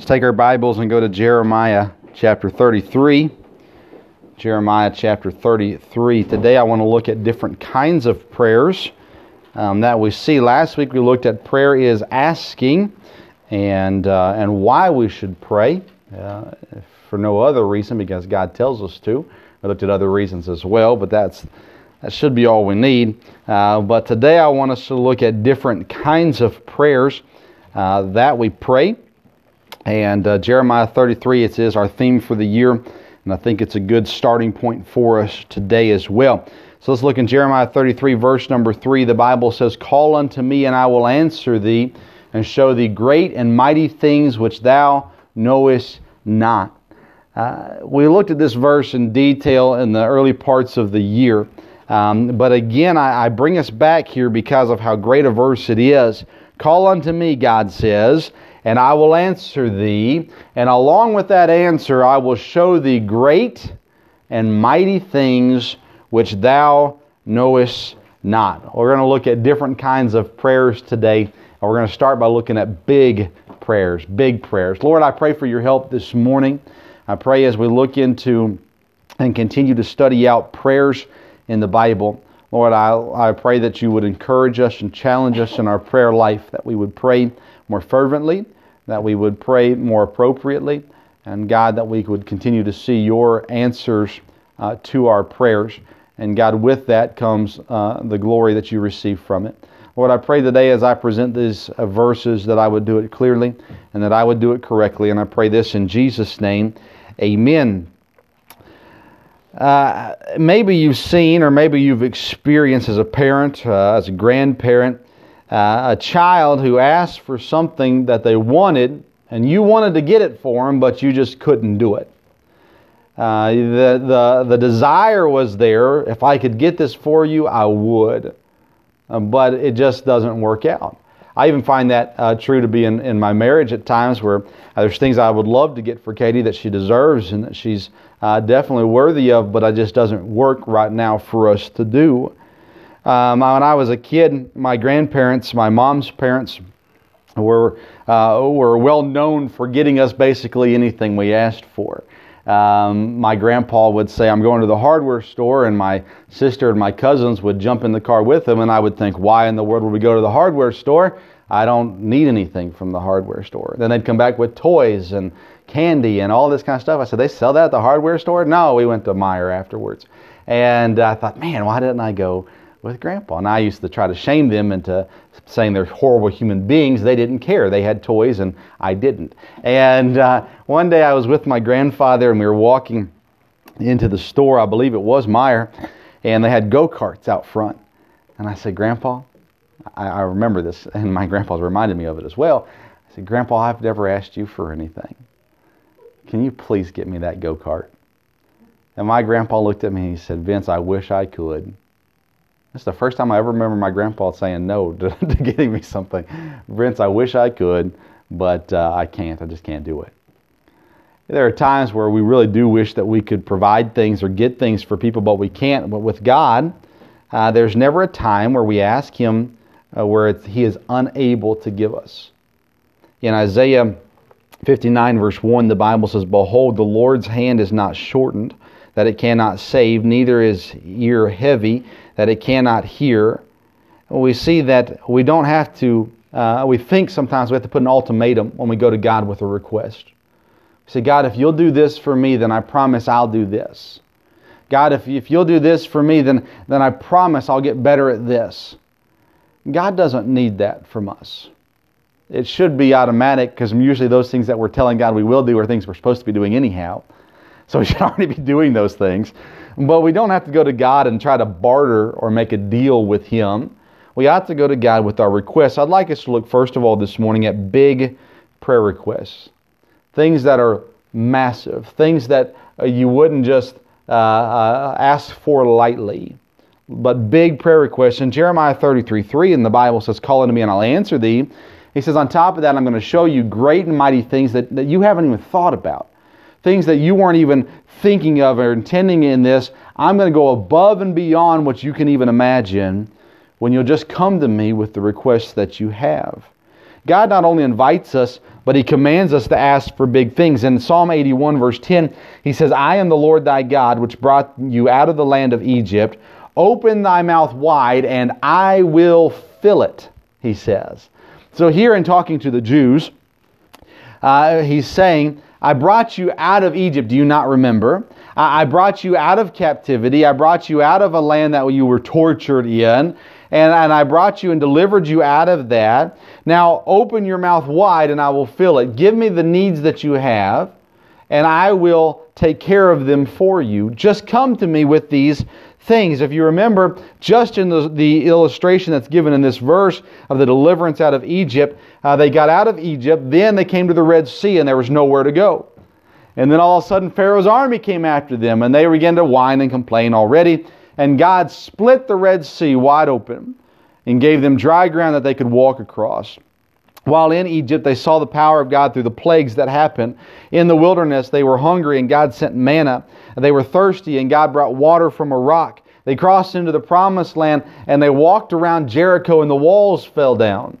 Let's take our Bibles and go to Jeremiah chapter 33. Jeremiah chapter 33. Today I want to look at different kinds of prayers um, that we see. Last week we looked at prayer is asking and, uh, and why we should pray. Uh, for no other reason because God tells us to. We looked at other reasons as well, but that's that should be all we need. Uh, but today I want us to look at different kinds of prayers uh, that we pray. And uh, Jeremiah 33, it is our theme for the year, and I think it's a good starting point for us today as well. So let's look in Jeremiah 33, verse number 3. The Bible says, Call unto me, and I will answer thee, and show thee great and mighty things which thou knowest not. Uh, we looked at this verse in detail in the early parts of the year. Um, but again, I, I bring us back here because of how great a verse it is. Call unto me, God says, and I will answer thee. And along with that answer, I will show thee great and mighty things which thou knowest not. We're going to look at different kinds of prayers today. And we're going to start by looking at big prayers, big prayers. Lord, I pray for your help this morning. I pray as we look into and continue to study out prayers in the Bible. Lord, I, I pray that you would encourage us and challenge us in our prayer life, that we would pray more fervently, that we would pray more appropriately, and God, that we would continue to see your answers uh, to our prayers. And God, with that comes uh, the glory that you receive from it. Lord, I pray today as I present these uh, verses that I would do it clearly and that I would do it correctly. And I pray this in Jesus' name. Amen. Uh, maybe you've seen or maybe you've experienced as a parent, uh, as a grandparent, uh, a child who asked for something that they wanted and you wanted to get it for them, but you just couldn't do it. Uh, the, the, the desire was there. If I could get this for you, I would. Uh, but it just doesn't work out. I even find that uh, true to be in, in my marriage at times where uh, there's things I would love to get for Katie that she deserves and that she's definitely worthy of, but it just doesn't work right now for us to do. Um, when I was a kid, my grandparents, my mom's parents, were, uh, were well known for getting us basically anything we asked for. Um, my grandpa would say, I'm going to the hardware store, and my sister and my cousins would jump in the car with him, and I would think, why in the world would we go to the hardware store? I don't need anything from the hardware store. Then they'd come back with toys and candy and all this kind of stuff. I said, they sell that at the hardware store? No, we went to Meijer afterwards. And I thought, man, why didn't I go with Grandpa? And I used to try to shame them into saying they're horrible human beings. They didn't care. They had toys and I didn't. And uh, one day I was with my grandfather and we were walking into the store. I believe it was Meijer. And they had go karts out front. And I said, Grandpa, I, I remember this, and my grandpa's reminded me of it as well. I said, Grandpa, I've never asked you for anything. Can you please get me that go kart? And my grandpa looked at me and he said, Vince, I wish I could. That's the first time I ever remember my grandpa saying no to, to getting me something. Vince, I wish I could, but uh, I can't. I just can't do it. There are times where we really do wish that we could provide things or get things for people, but we can't. But with God, uh, there's never a time where we ask Him uh, where He is unable to give us. In Isaiah 59, verse 1, the Bible says, Behold, the Lord's hand is not shortened, that it cannot save, neither is ear heavy, that it cannot hear. We see that we don't have to, uh, we think sometimes we have to put an ultimatum when we go to God with a request. We say, God, if you'll do this for me, then I promise I'll do this. God, if, if you'll do this for me, then, then I promise I'll get better at this. God doesn't need that from us it should be automatic because usually those things that we're telling God we will do are things we're supposed to be doing anyhow. So we should already be doing those things. But we don't have to go to God and try to barter or make a deal with Him. We ought to go to God with our requests. I'd like us to look first of all this morning at big prayer requests. Things that are massive, things that uh, you wouldn't just uh, uh, ask for lightly but big prayer requests. In Jeremiah 33 3, and the Bible says, Call unto me and I'll answer thee. He says, on top of that, I'm going to show you great and mighty things that, that you haven't even thought about. Things that you weren't even thinking of or intending in this. I'm going to go above and beyond what you can even imagine when you'll just come to me with the requests that you have. God not only invites us, but he commands us to ask for big things. In Psalm 81, verse 10, he says, I am the Lord thy God, which brought you out of the land of Egypt. Open thy mouth wide, and I will fill it, he says. So, here in talking to the Jews, uh, he's saying, I brought you out of Egypt. Do you not remember? I brought you out of captivity. I brought you out of a land that you were tortured in and, and I brought you and delivered you out of that. Now open your mouth wide and I will fill it. Give me the needs that you have, and I will take care of them for you. Just come to me with these things. If you remember, just in the, the illustration that's given in this verse of the deliverance out of Egypt, uh, they got out of Egypt, then they came to the Red Sea, and there was nowhere to go. And then all of a sudden, Pharaoh's army came after them, and they began to whine and complain already. And God split the Red Sea wide open and gave them dry ground that they could walk across. While in Egypt, they saw the power of God through the plagues that happened. In the wilderness, they were hungry, and God sent manna. They were thirsty, and God brought water from a rock. They crossed into the promised land, and they walked around Jericho, and the walls fell down.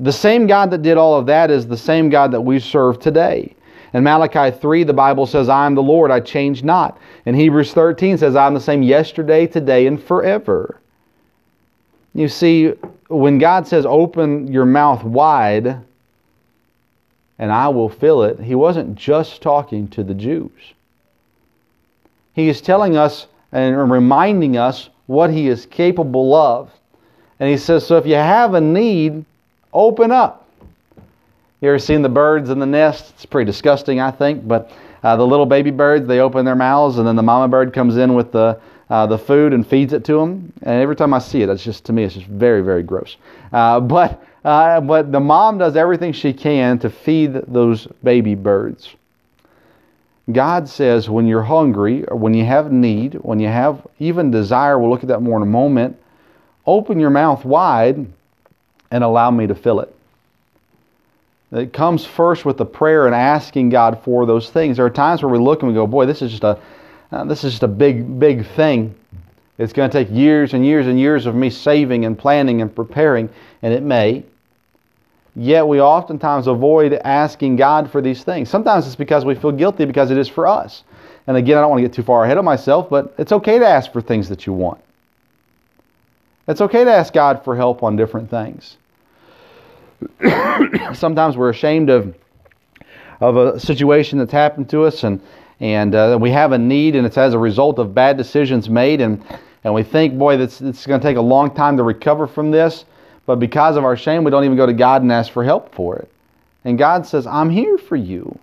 The same God that did all of that is the same God that we serve today. In Malachi 3, the Bible says, I am the Lord, I change not. In Hebrews 13 says, I am the same yesterday, today, and forever. You see, when God says, open your mouth wide and I will fill it, he wasn't just talking to the Jews. He is telling us and reminding us what he is capable of. And he says, so if you have a need, open up. You ever seen the birds in the nest? It's pretty disgusting, I think. But uh, the little baby birds, they open their mouths, and then the mama bird comes in with the uh, the food and feeds it to them. And every time I see it, it's just to me, it's just very, very gross. Uh, but uh, but the mom does everything she can to feed those baby birds. God says when you're hungry, or when you have need, when you have even desire, we'll look at that more in a moment. Open your mouth wide and allow me to fill it. It comes first with the prayer and asking God for those things. There are times where we look and we go, "Boy, this is just a uh, this is just a big big thing. It's going to take years and years and years of me saving and planning and preparing, and it may." Yet we oftentimes avoid asking God for these things. Sometimes it's because we feel guilty because it is for us. And again, I don't want to get too far ahead of myself, but it's okay to ask for things that you want. It's okay to ask God for help on different things. sometimes we're ashamed of of a situation that's happened to us and and uh, we have a need and it's as a result of bad decisions made and and we think boy this it's going to take a long time to recover from this but because of our shame we don't even go to God and ask for help for it and God says I'm here for you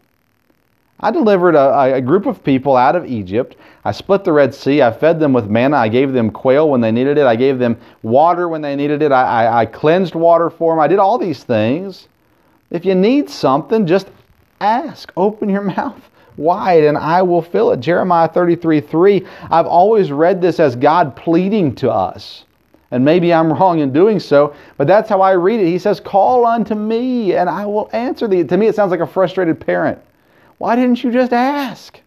I delivered a, a, group of people out of Egypt. I split the Red Sea. I fed them with manna. I gave them quail when they needed it. I gave them water when they needed it. I, I, I cleansed water for them. I did all these things. If you need something, just ask. Open your mouth wide and I will fill it. Jeremiah 33 3. I've always read this as God pleading to us. And maybe I'm wrong in doing so, but that's how I read it. He says, Call unto me and I will answer thee. To me, it sounds like a frustrated parent. Why didn't you just ask?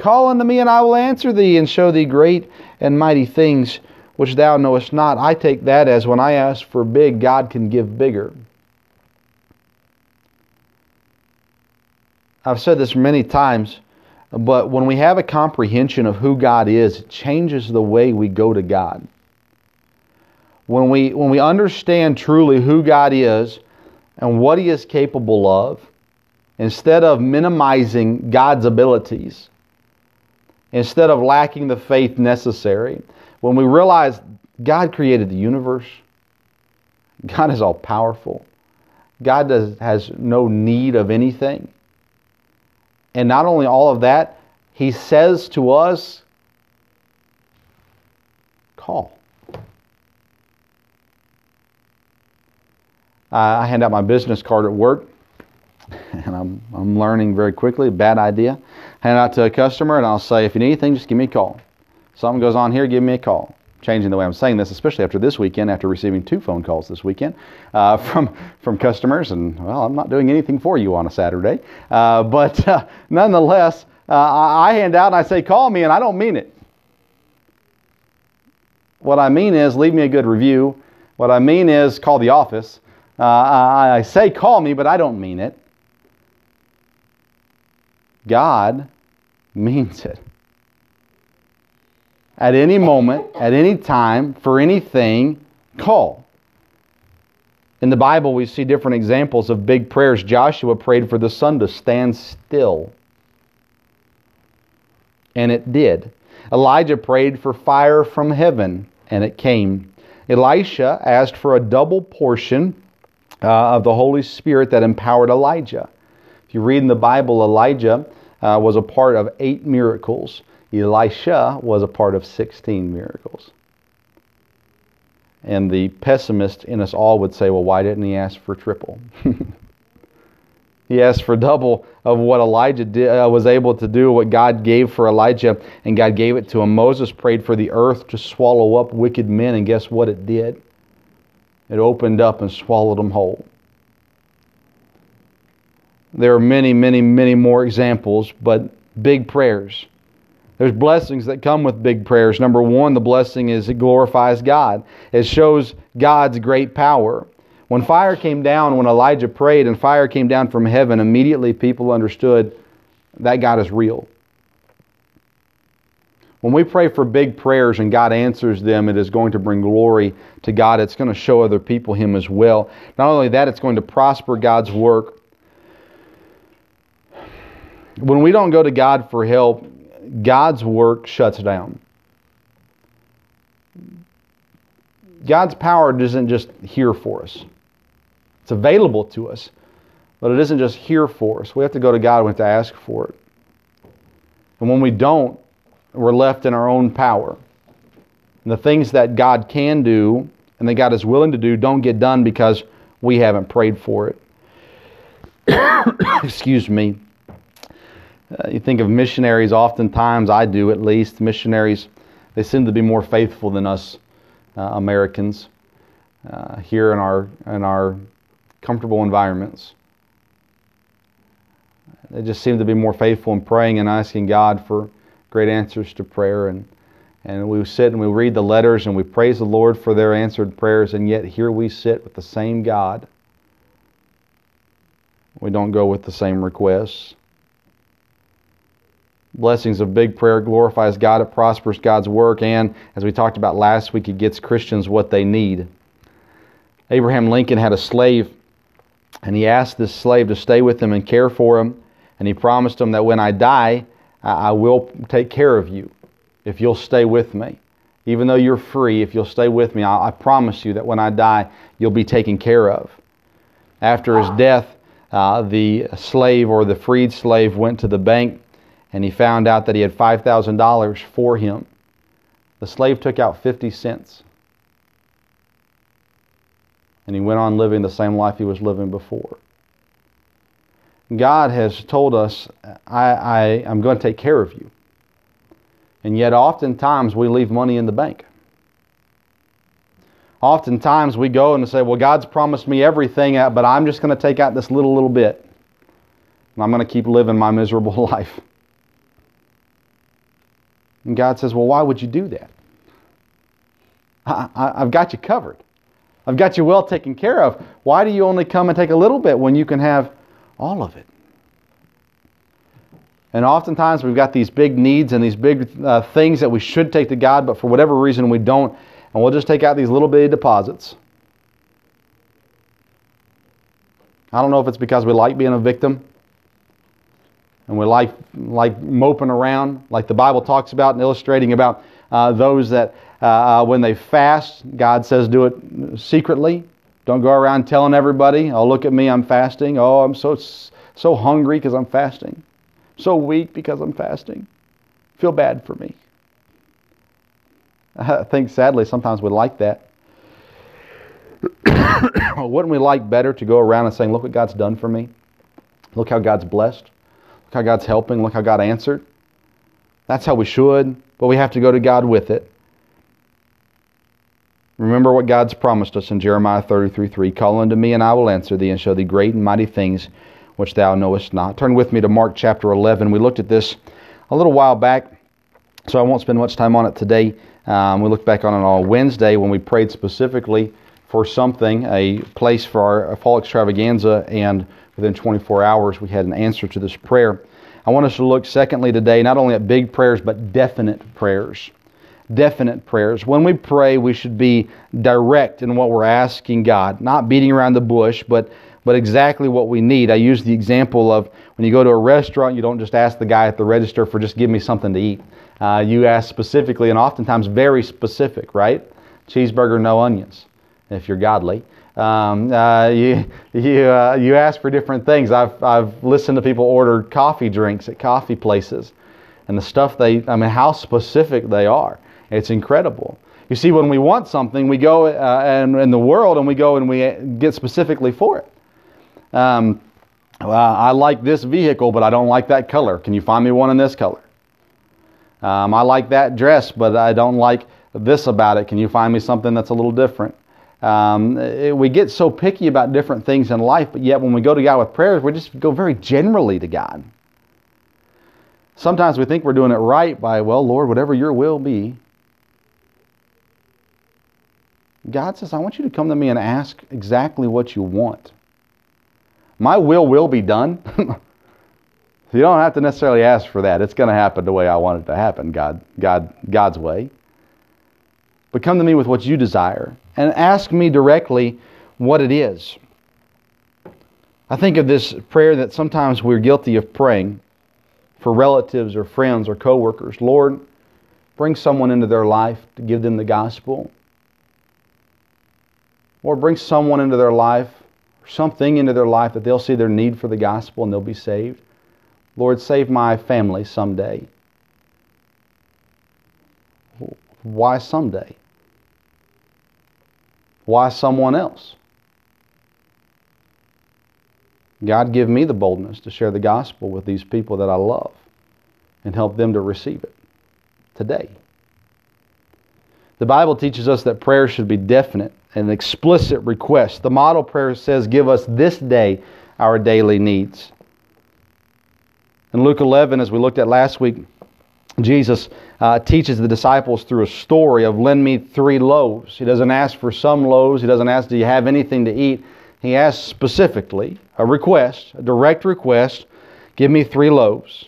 Call unto me, and I will answer thee, and show thee great and mighty things which thou knowest not. I take that as when I ask for big, God can give bigger. I've said this many times, but when we have a comprehension of who God is, it changes the way we go to God. When we, when we understand truly who God is and what He is capable of, instead of minimizing God's abilities, instead of lacking the faith necessary, when we realize God created the universe, God is all powerful, God does, has no need of anything. And not only all of that, He says to us, call. I hand out my business card at work and I'm, I'm learning very quickly. Bad idea. Hand out to a customer, and I'll say, if you need anything, just give me a call. Something goes on here, give me a call. Changing the way I'm saying this, especially after this weekend, after receiving two phone calls this weekend uh, from from customers, and well, I'm not doing anything for you on a Saturday, uh, but uh, nonetheless, uh, I hand out and I say, call me, and I don't mean it. What I mean is, leave me a good review What I mean is call the office. Uh, I, I say call me, but I don't mean it. God means it. At any moment, at any time, for anything, call. In the Bible, we see different examples of big prayers. Joshua prayed for the sun to stand still, and it did. Elijah prayed for fire from heaven, and it came. Elisha asked for a double portion uh, of the Holy Spirit that empowered Elijah. If you read in the Bible, Elijah uh, was a part of eight miracles. Elisha was a part of 16 miracles. And the pessimist in us all would say, well, why didn't he ask for triple? he asked for double of what Elijah did, uh, was able to do, what God gave for Elijah, and God gave it to him. Moses prayed for the earth to swallow up wicked men, and guess what it did? It opened up and swallowed them whole. There are many, many, many more examples, but big prayers. There's blessings that come with big prayers. Number one, the blessing is it glorifies God. It shows God's great power. When fire came down, when Elijah prayed and fire came down from heaven, immediately people understood that God is real. When we pray for big prayers and God answers them, it is going to bring glory to God. It's going to show other people Him as well. Not only that, it's going to prosper God's work when we don't go to God for help, God's work shuts down. God's power isn't just here for us. It's available to us, but it isn't just here for us. We have to go to God, we have to ask for it. And when we don't, we're left in our own power. And the things that God can do and that God is willing to do don't get done because we haven't prayed for it. Excuse me. Uh, you think of missionaries, oftentimes, I do at least, missionaries, they seem to be more faithful than us uh, Americans uh, here in our, in our comfortable environments. They just seem to be more faithful in praying and asking God for great answers to prayer. And, and we sit and we read the letters and we praise the Lord for their answered prayers, and yet here we sit with the same God. We don't go with the same requests blessings of big prayer glorifies God, it prospers God's work, and as we talked about last week, it gets Christians what they need. Abraham Lincoln had a slave, and he asked this slave to stay with him and care for him, and he promised him that when I die, I will take care of you if you'll stay with me. Even though you're free, if you'll stay with me, I, promise you that when I die, you'll be taken care of. After his death, uh, the slave or the freed slave went to the bank and he found out that he had $5,000 for him. The slave took out 50 cents. And he went on living the same life he was living before. God has told us, I, I, am going to take care of you. And yet, oftentimes, we leave money in the bank. Oftentimes, we go and say, Well, God's promised me everything, uh, but I'm just going to take out this little, little bit. And I'm going to keep living my miserable life. And God says, Well, why would you do that? I, have got you covered. I've got you well taken care of. Why do you only come and take a little bit when you can have all of it? And oftentimes we've got these big needs and these big uh, things that we should take to God, but for whatever reason we don't, and we'll just take out these little bitty deposits. I don't know if it's because we like being a victim and we like like moping around, like the Bible talks about and illustrating about uh, those that uh, uh, when they fast, God says do it secretly. Don't go around telling everybody, "Oh, look at me, I'm fasting. Oh, I'm so so hungry because I'm fasting. So weak because I'm fasting. Feel bad for me." I think sadly sometimes we like that. Wouldn't we like better to go around and saying, "Look what God's done for me. Look how God's blessed." Look how God's helping. Look how God answered. That's how we should, but we have to go to God with it. Remember what God's promised us in Jeremiah 33 3. Call unto me, and I will answer thee, and show thee great and mighty things which thou knowest not. Turn with me to Mark chapter 11. We looked at this a little while back, so I won't spend much time on it today. Um, we looked back on it on Wednesday when we prayed specifically for something, a place for our fall extravaganza, and within 24 hours we had an answer to this prayer. I want us to look, secondly, today, not only at big prayers, but definite prayers. Definite prayers. When we pray, we should be direct in what we're asking God, not beating around the bush, but, but exactly what we need. I use the example of when you go to a restaurant, you don't just ask the guy at the register for just give me something to eat. Uh, you ask specifically, and oftentimes very specific, right? Cheeseburger, no onions, if you're godly. Um, uh, you you uh, you ask for different things. I've I've listened to people order coffee drinks at coffee places, and the stuff they I mean how specific they are. It's incredible. You see, when we want something, we go uh, and in the world and we go and we get specifically for it. Um, well, I like this vehicle, but I don't like that color. Can you find me one in this color? Um, I like that dress, but I don't like this about it. Can you find me something that's a little different? Um, we get so picky about different things in life, but yet when we go to God with prayers, we just go very generally to God. Sometimes we think we're doing it right by, well, Lord, whatever your will be. God says, I want you to come to me and ask exactly what you want. My will will be done. you don't have to necessarily ask for that. It's going to happen the way I want it to happen, God, God, God's way. But come to me with what you desire and ask me directly what it is. I think of this prayer that sometimes we're guilty of praying for relatives or friends or coworkers. Lord, bring someone into their life to give them the gospel. Or bring someone into their life, or something into their life that they'll see their need for the gospel and they'll be saved. Lord, save my family someday. Why someday? Why someone else? God, give me the boldness to share the gospel with these people that I love and help them to receive it today. The Bible teaches us that prayer should be definite and explicit request. The model prayer says, Give us this day our daily needs. In Luke 11, as we looked at last week, Jesus uh, teaches the disciples through a story of lend me three loaves. He doesn't ask for some loaves. He doesn't ask, do you have anything to eat? He asks specifically a request, a direct request, give me three loaves.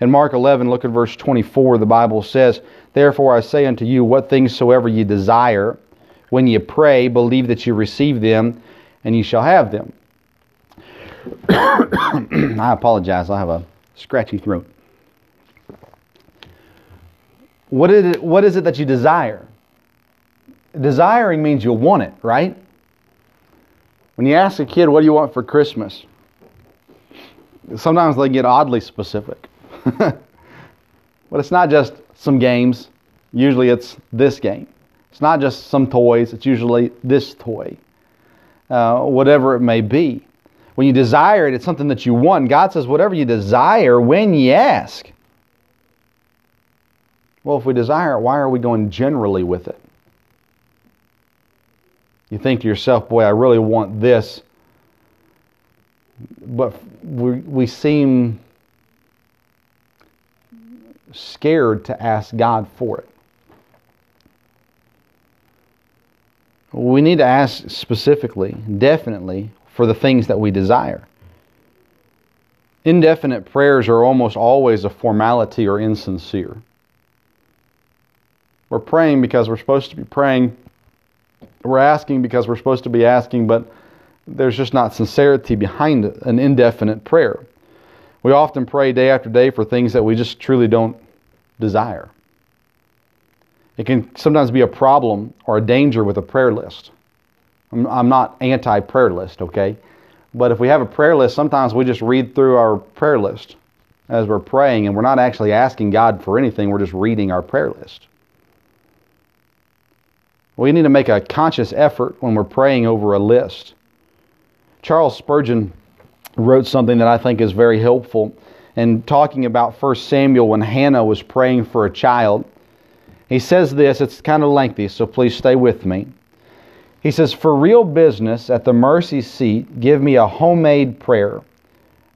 In Mark 11, look at verse 24, the Bible says, Therefore I say unto you, what things soever ye desire, when ye pray, believe that ye receive them, and ye shall have them. I apologize, I have a scratchy throat. What is it, what is it that you desire? Desiring means you'll want it, right? When you ask a kid, what do you want for Christmas? Sometimes they get oddly specific. but it's not just some games. Usually it's this game. It's not just some toys. It's usually this toy. Uh, whatever it may be. When you desire it, it's something that you want. God says, whatever you desire when you ask. Well, if we desire it, why are we going generally with it? You think to yourself, boy, I really want this. But we, we seem scared to ask God for it. We need to ask specifically, definitely, for the things that we desire. Indefinite prayers are almost always a formality or insincere. We're praying because we're supposed to be praying. We're asking because we're supposed to be asking, but there's just not sincerity behind an indefinite prayer. We often pray day after day for things that we just truly don't desire. It can sometimes be a problem or a danger with a prayer list. I'm, I'm not anti prayer list, okay? But if we have a prayer list, sometimes we just read through our prayer list as we're praying and we're not actually asking God for anything, we're just reading our prayer list. We need to make a conscious effort when we're praying over a list. Charles Spurgeon wrote something that I think is very helpful in talking about 1 Samuel when Hannah was praying for a child. He says this, it's kind of lengthy, so please stay with me. He says, For real business at the mercy seat, give me a homemade prayer,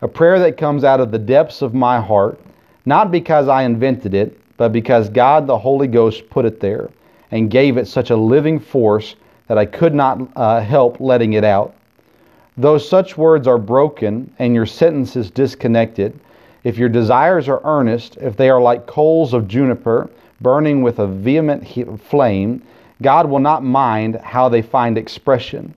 a prayer that comes out of the depths of my heart, not because I invented it, but because God the Holy Ghost put it there and gave it such a living force that I could not uh, help letting it out. Though such words are broken and your sentences disconnected, if your desires are earnest, if they are like coals of juniper, burning with a vehement flame, God will not mind how they find expression.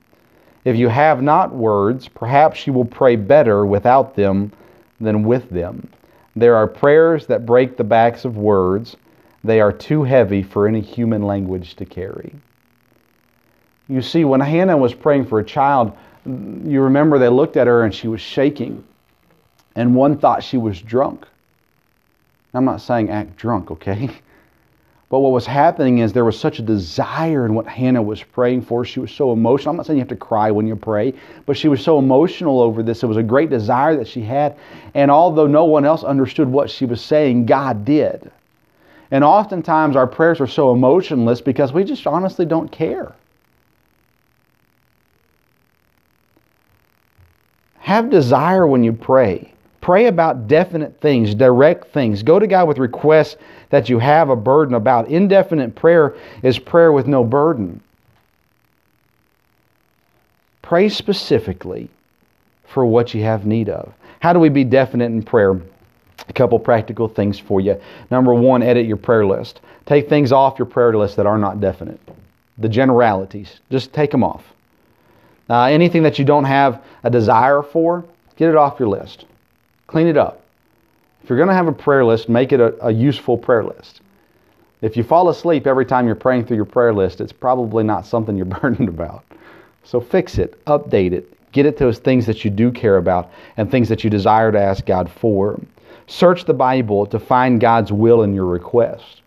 If you have not words, perhaps you will pray better without them than with them. There are prayers that break the backs of words. They are too heavy for any human language to carry. You see, when Hannah was praying for a child, mm, you remember they looked at her and she was shaking. And one thought she was drunk. I'm not saying act drunk, okay? But what was happening is there was such a desire in what Hannah was praying for. She was so emotional. I'm not saying you have to cry when you pray, but she was so emotional over this. It was a great desire that she had. And although no one else understood what she was saying, God did. And oftentimes our prayers are so emotionless because we just honestly don't care. Have desire when you pray. Pray about definite things, direct things. Go to God with requests that you have a burden about. Indefinite prayer is prayer with no burden. Pray specifically for what you have need of. How do we be definite in prayer? A couple practical things for you. Number one, edit your prayer list. Take things off your prayer list that are not definite. The generalities, just take them off. Uh, anything that you don't have a desire for, get it off your list. Clean it up. If you're going to have a prayer list, make it a, a useful prayer list. If you fall asleep every time you're praying through your prayer list, it's probably not something you're burdened about. So fix it, update it, get it to those things that you do care about and things that you desire to ask God for. Search the Bible to find God's will in your request.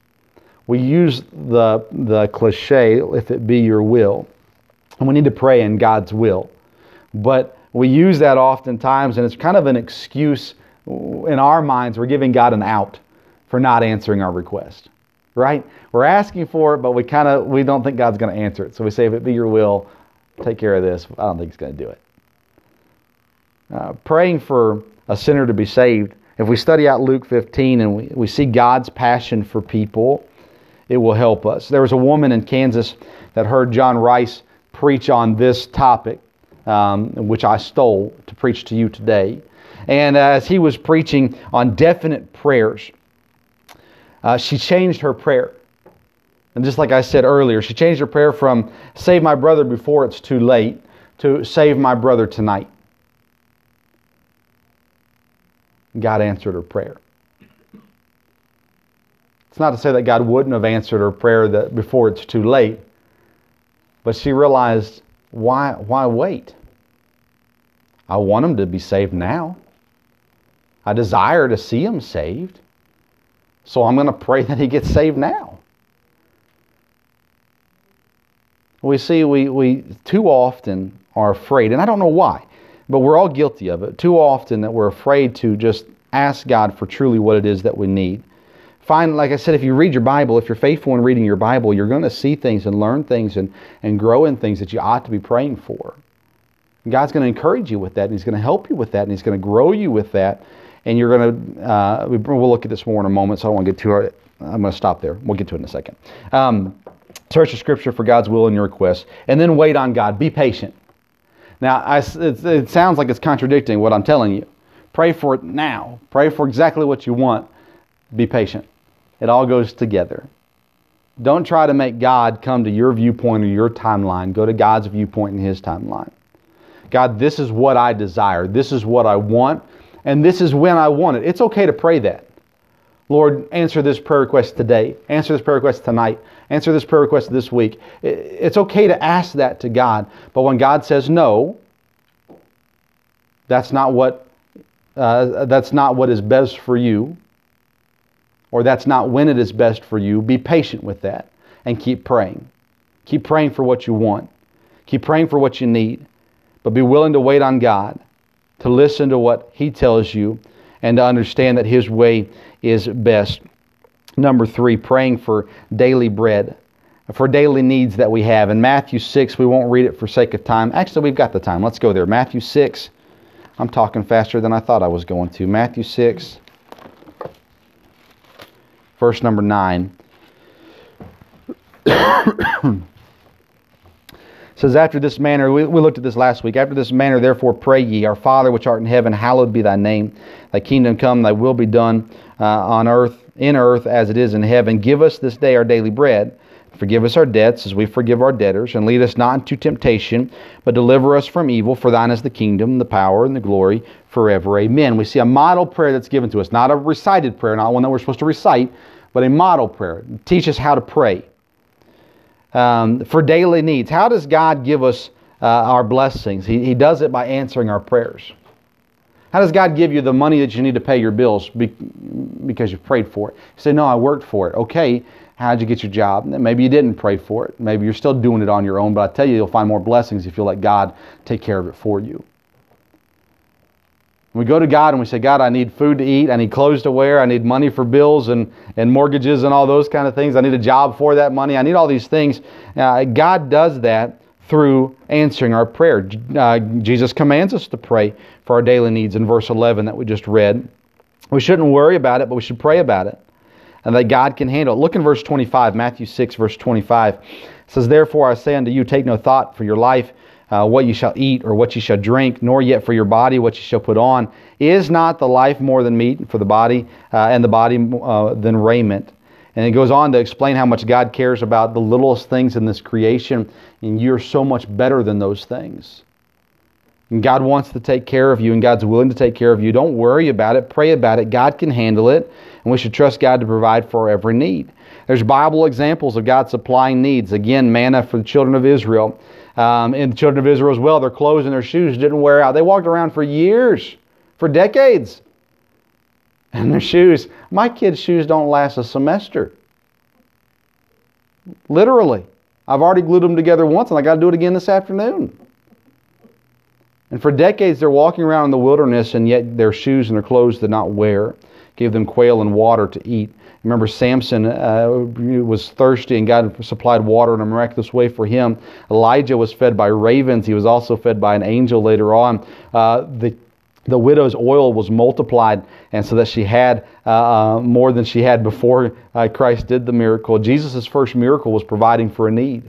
We use the, the cliche, if it be your will. And we need to pray in God's will. But we use that oftentimes, and it's kind of an excuse in our minds. We're giving God an out for not answering our request, right? We're asking for it, but we kind of we don't think God's going to answer it. So we say, if it be your will, take care of this. I don't think He's going to do it. Uh, praying for a sinner to be saved. If we study out Luke 15 and we, we see God's passion for people, it will help us. There was a woman in Kansas that heard John Rice preach on this topic um, which I stole to preach to you today. And as he was preaching on definite prayers, uh, she changed her prayer. And just like I said earlier, she changed her prayer from save my brother before it's too late to save my brother tonight. God answered her prayer. It's not to say that God wouldn't have answered her prayer that before it's too late, but she realized why, why wait? I want him to be saved now. I desire to see him saved. So I'm going to pray that he gets saved now. We see we, we too often are afraid, and I don't know why, but we're all guilty of it. Too often that we're afraid to just ask God for truly what it is that we need. Find, like I said, if you read your Bible, if you're faithful in reading your Bible, you're going to see things and learn things and, and grow in things that you ought to be praying for. God's going to encourage you with that, and He's going to help you with that, and He's going to grow you with that. And you're going to, uh, we'll look at this more in a moment, so I to get too hard. I'm going to stop there. We'll get to it in a second. Um, search the Scripture for God's will and your requests, and then wait on God. Be patient. Now, I, it, it sounds like it's contradicting what I'm telling you. Pray for it now. Pray for exactly what you want. Be patient. It all goes together. Don't try to make God come to your viewpoint or your timeline. Go to God's viewpoint and His timeline. God, this is what I desire. This is what I want. And this is when I want it. It's okay to pray that. Lord, answer this prayer request today. Answer this prayer request tonight. Answer this prayer request this week. It's okay to ask that to God. But when God says no, that's not what, uh, that's not what is best for you or that's not when it is best for you, be patient with that and keep praying. Keep praying for what you want. Keep praying for what you need. But be willing to wait on God, to listen to what He tells you, and to understand that His way is best. Number three, praying for daily bread, for daily needs that we have. In Matthew 6, we won't read it for sake of time. Actually, we've got the time. Let's go there. Matthew 6. I'm talking faster than I thought I was going to. Matthew 6 verse number 9. It says, After this manner, we, we looked at this last week, after this manner, therefore pray ye, Our Father which art in heaven, hallowed be thy name. Thy kingdom come, thy will be done uh, on earth, in earth as it is in heaven. Give us this day our daily bread. Forgive us our debts as we forgive our debtors, and lead us not into temptation, but deliver us from evil. For thine is the kingdom, the power, and the glory forever. Amen. We see a model prayer that's given to us, not a recited prayer, not one that we're supposed to recite, but a model prayer. Teach us how to pray um, for daily needs. How does God give us uh, our blessings? He, he does it by answering our prayers. How does God give you the money that you need to pay your bills because you prayed for it? You say, No, I worked for it. Okay, how'd you get your job? Maybe you didn't pray for it. Maybe you're still doing it on your own, but I tell you, you'll find more blessings if you let God take care of it for you. We go to God and we say, God, I need food to eat. I need clothes to wear. I need money for bills and, and mortgages and all those kind of things. I need a job for that money. I need all these things. Uh, God does that through answering our prayer. Uh, Jesus commands us to pray for our daily needs in verse 11 that we just read. We shouldn't worry about it, but we should pray about it and that God can handle it. Look in verse 25, Matthew 6, verse 25. It says, Therefore I say unto you, take no thought for your life uh, what you shall eat or what you shall drink, nor yet for your body what you shall put on. Is not the life more than meat for the body, uh, and the body uh, than raiment? And it goes on to explain how much God cares about the littlest things in this creation, and you're so much better than those things. And God wants to take care of you, and God's willing to take care of you. Don't worry about it, pray about it. God can handle it, and we should trust God to provide for every need. There's Bible examples of God supplying needs. Again, manna for the children of Israel um, and the children of Israel as well. Their clothes and their shoes didn't wear out. They walked around for years, for decades. And their shoes, my kids' shoes don't last a semester. Literally. I've already glued them together once and I got to do it again this afternoon. And for decades, they're walking around in the wilderness, and yet their shoes and their clothes did not wear. Gave them quail and water to eat. Remember, Samson uh, was thirsty and God supplied water in a miraculous way for him. Elijah was fed by ravens. He was also fed by an angel later on. Uh, the the widow's oil was multiplied, and so that she had uh, uh more than she had before uh, Christ did the miracle. Jesus' first miracle was providing for a need.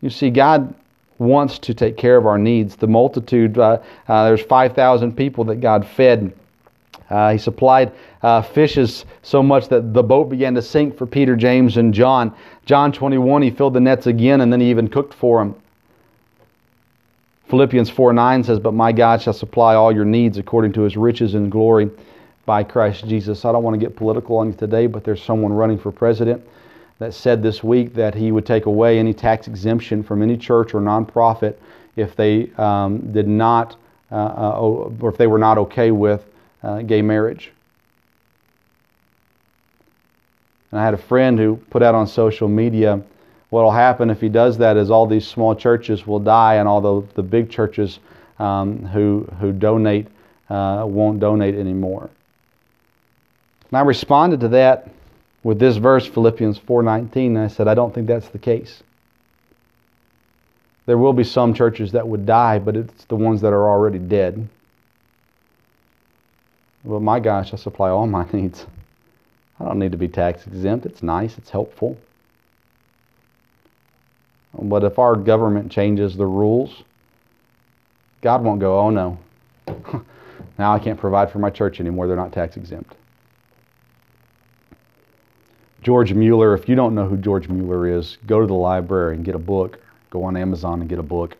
You see, God wants to take care of our needs. The multitude, uh, there's 5,000 people that God fed uh, he supplied uh, fishes so much that the boat began to sink for Peter, James, and John. John 21, he filled the nets again, and then he even cooked for them. Philippians 4 9 says, But my God shall supply all your needs according to his riches and glory by Christ Jesus. I don't want to get political on you today, but there's someone running for president that said this week that he would take away any tax exemption from any church or nonprofit if they um, did not, uh, uh, or if they were not okay with uh, gay marriage. And I had a friend who put out on social media what will happen if he does that is all these small churches will die and all the, the big churches um, who, who donate uh, won't donate anymore. And I responded to that with this verse, Philippians 4.19, and I said, I don't think that's the case. There will be some churches that would die, but it's the ones that are already dead. Well, my gosh, I supply all my needs. I don't need to be tax exempt. It's nice, it's helpful. But if our government changes the rules, God won't go, oh no, now I can't provide for my church anymore. They're not tax exempt. George Mueller, if you don't know who George Mueller is, go to the library and get a book. Go on Amazon and get a book.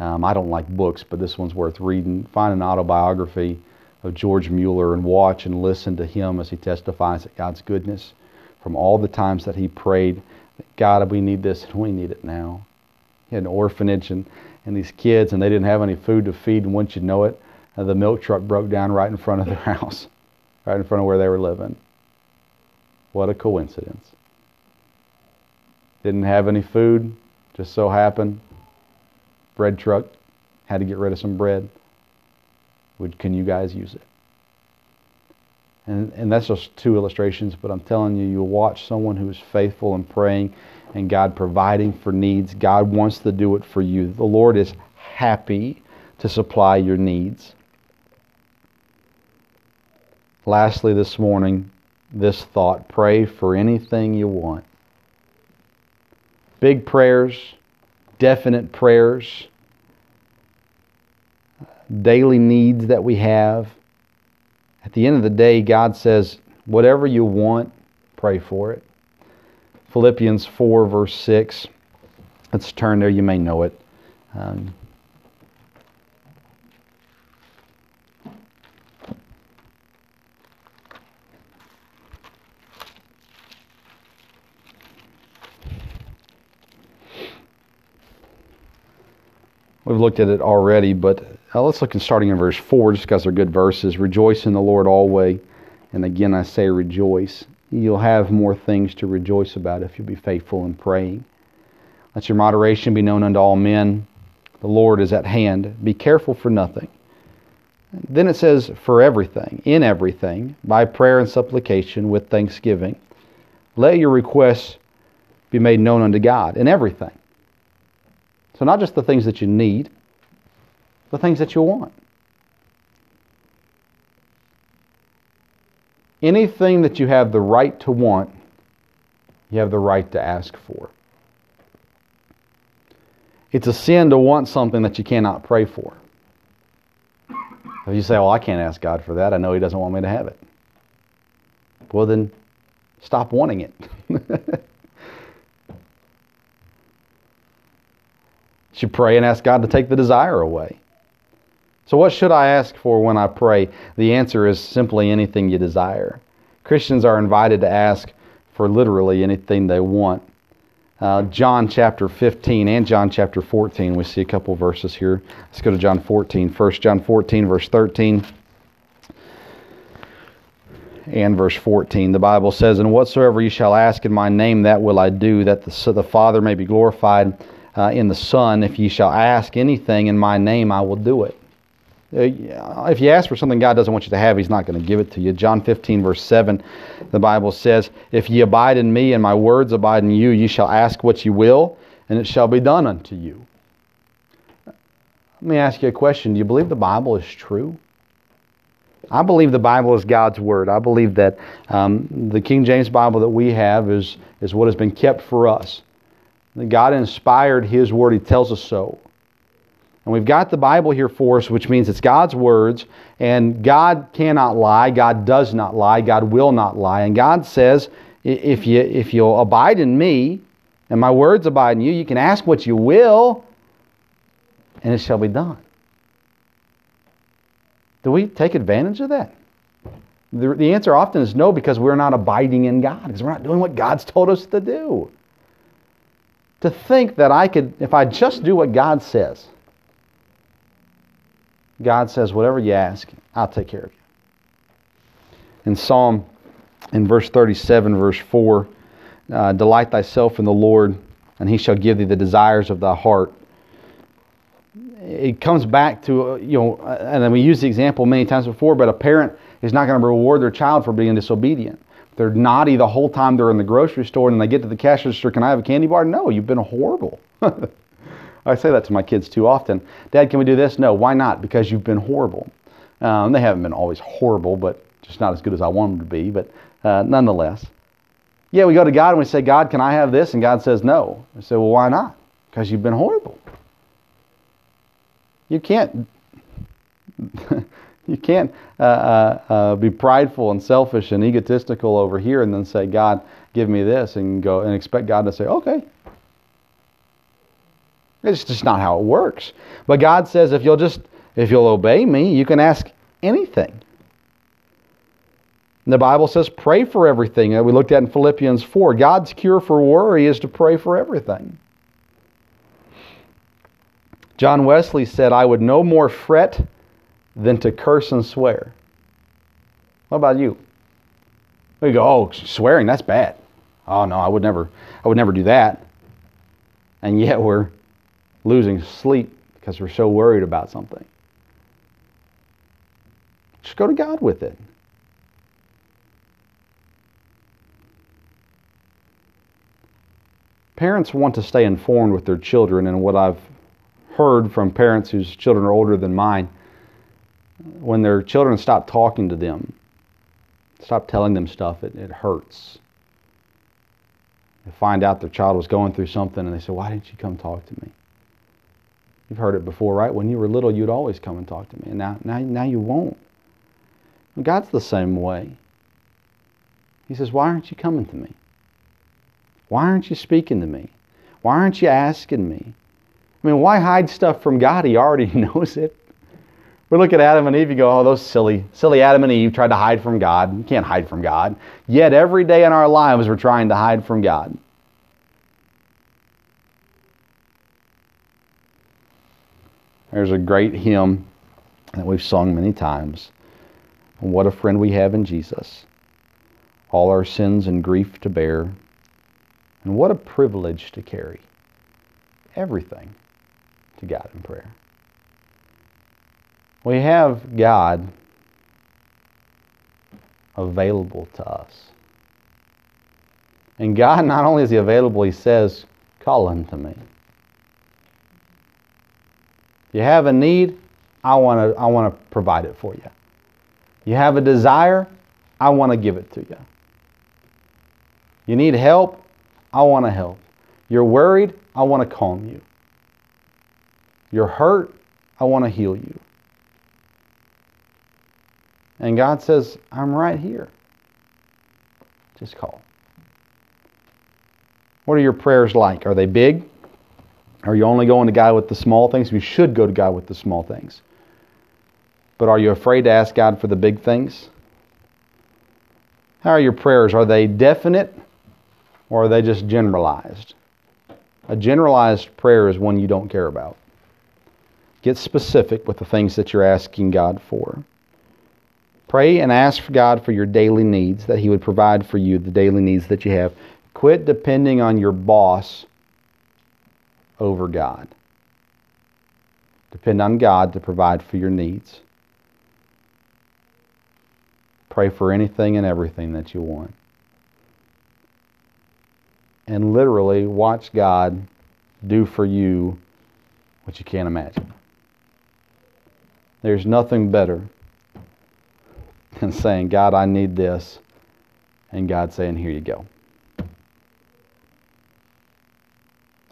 Um, I don't like books, but this one's worth reading. Find an autobiography of George Mueller and watch and listen to him as he testifies at God's goodness from all the times that he prayed, God, we need this and we need it now. He had an orphanage and, and these kids, and they didn't have any food to feed, and once you know it, uh, the milk truck broke down right in front of their house, right in front of where they were living. What a coincidence. Didn't have any food, just so happened. Bread truck, had to get rid of some bread. Would, can you guys use it? And, and that's just two illustrations, but I'm telling you, you'll watch someone who is faithful and praying and God providing for needs. God wants to do it for you. The Lord is happy to supply your needs. Lastly, this morning, this thought pray for anything you want. Big prayers, definite prayers, daily needs that we have. At the end of the day, God says, whatever you want, pray for it. Philippians 4, verse 6. Let's turn there. You may know it. Um, We've looked at it already, but uh, let's look at starting in verse 4 just because they're good verses. Rejoice in the Lord always. And again, I say rejoice. You'll have more things to rejoice about if you'll be faithful in praying. Let your moderation be known unto all men. The Lord is at hand. Be careful for nothing. Then it says, for everything, in everything, by prayer and supplication with thanksgiving. Let your requests be made known unto God in everything. So, not just the things that you need, the things that you want. Anything that you have the right to want, you have the right to ask for. It's a sin to want something that you cannot pray for. If you say, Well, I can't ask God for that, I know He doesn't want me to have it. Well, then stop wanting it. You should pray and ask God to take the desire away. So, what should I ask for when I pray? The answer is simply anything you desire. Christians are invited to ask for literally anything they want. Uh, John chapter 15 and John chapter 14, we see a couple verses here. Let's go to John 14. First, John 14, verse 13 and verse 14. The Bible says, And whatsoever you shall ask in my name, that will I do, that the, so the Father may be glorified uh, in the Son, if ye shall ask anything in my name, I will do it. Uh, if you ask for something God doesn't want you to have, He's not going to give it to you. John 15, verse 7, the Bible says, If ye abide in me and my words abide in you, ye shall ask what ye will, and it shall be done unto you. Let me ask you a question. Do you believe the Bible is true? I believe the Bible is God's Word. I believe that um, the King James Bible that we have is, is what has been kept for us. God inspired His Word. He tells us so. And we've got the Bible here for us, which means it's God's words, and God cannot lie. God does not lie. God will not lie. And God says, if, you, if you'll abide in me, and my words abide in you, you can ask what you will, and it shall be done. Do we take advantage of that? The, the answer often is no, because we're not abiding in God, because we're not doing what God's told us to do to think that I could, if I just do what God says, God says, whatever you ask, I'll take care of you. In Psalm, in verse 37, verse 4, uh, delight thyself in the Lord, and he shall give thee the desires of thy heart. It comes back to, uh, you know, and then we use the example many times before, but a parent is not going to reward their child for being disobedient. They're naughty the whole time they're in the grocery store and they get to the cash register, can I have a candy bar? No, you've been horrible. I say that to my kids too often. Dad, can we do this? No, why not? Because you've been horrible. Um, they haven't been always horrible, but just not as good as I want them to be, but uh, nonetheless. Yeah, we go to God and we say, God, can I have this? And God says no. I say, well, why not? Because you've been horrible. You can't You can't uh, uh, uh, be prideful and selfish and egotistical over here and then say, God, give me this, and go and expect God to say, okay. It's just not how it works. But God says, if you'll just if you'll obey me, you can ask anything. the Bible says, pray for everything. Uh, we looked at in Philippians 4. God's cure for worry is to pray for everything. John Wesley said, I would no more fret than to curse and swear. What about you? We go, oh, swearing, that's bad. Oh no, I would never I would never do that. And yet we're losing sleep because we're so worried about something. Just go to God with it. Parents want to stay informed with their children, and what I've heard from parents whose children are older than mine when their children stop talking to them, stop telling them stuff, it, it hurts. They find out their child was going through something and they say, Why didn't you come talk to me? You've heard it before, right? When you were little, you'd always come and talk to me, and now, now, now you won't. God's the same way. He says, Why aren't you coming to me? Why aren't you speaking to me? Why aren't you asking me? I mean, why hide stuff from God? He already knows it. We look at Adam and Eve, you go, oh, those silly, silly Adam and Eve tried to hide from God. You can't hide from God. Yet every day in our lives, we're trying to hide from God. There's a great hymn that we've sung many times. What a friend we have in Jesus. All our sins and grief to bear. And what a privilege to carry everything to God in prayer. We have God available to us. And God, not only is He available, He says, Call unto me. You have a need, I want to I want to provide it for you. You have a desire, I want to give it to you. You need help, I want to help. You're worried, I want to calm you. You're hurt, I want to heal you. And God says, I'm right here. Just call. What are your prayers like? Are they big? Are you only going to God with the small things? We should go to God with the small things. But are you afraid to ask God for the big things? How are your prayers? Are they definite or are they just generalized? A generalized prayer is one you don't care about. Get specific with the things that you're asking God for. Pray and ask God for your daily needs, that He would provide for you the daily needs that you have. Quit depending on your boss over God. Depend on God to provide for your needs. Pray for anything and everything that you want. And literally watch God do for you what you can't imagine. There's nothing better than saying, God, I need this. And God saying, Here you go.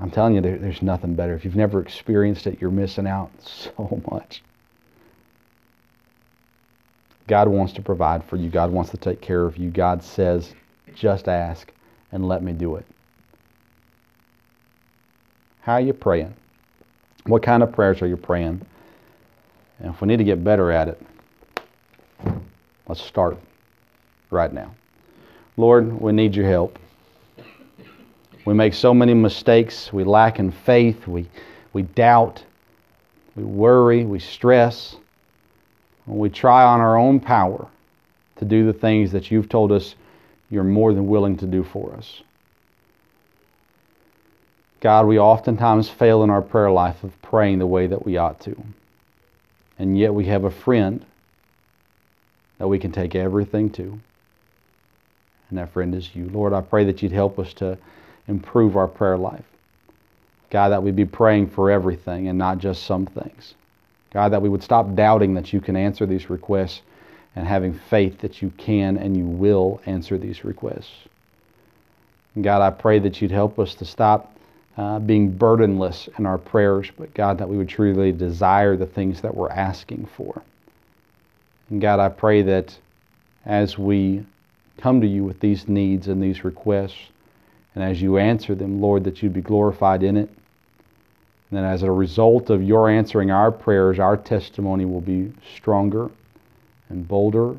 I'm telling you, there, there's nothing better. If you've never experienced it, you're missing out so much. God wants to provide for you. God wants to take care of you. God says, just ask and let me do it. How are you praying? What kind of prayers are you praying? And if we need to get better at it, Let's start right now. Lord, we need your help. We make so many mistakes. We lack in faith. We, we doubt. We worry. We stress. We try on our own power to do the things that you've told us you're more than willing to do for us. God, we oftentimes fail in our prayer life of praying the way that we ought to. And yet we have a friend that we can take everything to. And that friend is you. Lord, I pray that you'd help us to improve our prayer life. God, that we'd be praying for everything and not just some things. God, that we would stop doubting that you can answer these requests and having faith that you can and you will answer these requests. God, I pray that you'd help us to stop uh, being burdenless in our prayers, but God, that we would truly desire the things that we're asking for. And God, I pray that as we come to you with these needs and these requests, and as you answer them, Lord, that you be glorified in it. And that as a result of your answering our prayers, our testimony will be stronger and bolder,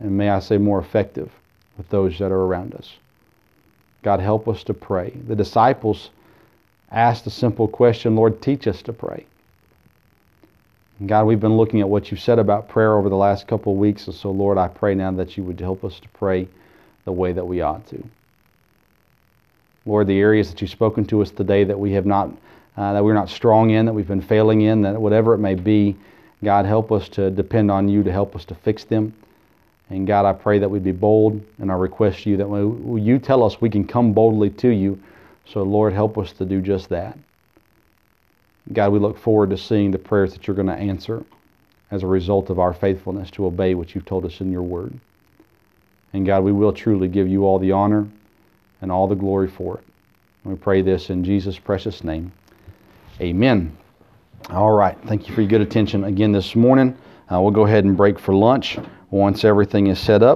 and may I say more effective with those that are around us. God, help us to pray. The disciples asked a simple question Lord, teach us to pray. God, we've been looking at what you've said about prayer over the last couple of weeks, and so, Lord, I pray now that you would help us to pray the way that we ought to. Lord, the areas that you've spoken to us today that we have not, uh, that we're not strong in, that we've been failing in, that whatever it may be, God, help us to depend on you to help us to fix them. And God, I pray that we'd be bold in our request to you, that when you tell us we can come boldly to you. So, Lord, help us to do just that. God, we look forward to seeing the prayers that you're going to answer as a result of our faithfulness to obey what you've told us in your word. And God, we will truly give you all the honor and all the glory for it. we pray this in Jesus' precious name. Amen. All right. Thank you for your good attention again this morning. Uh, we'll go ahead and break for lunch once everything is set up.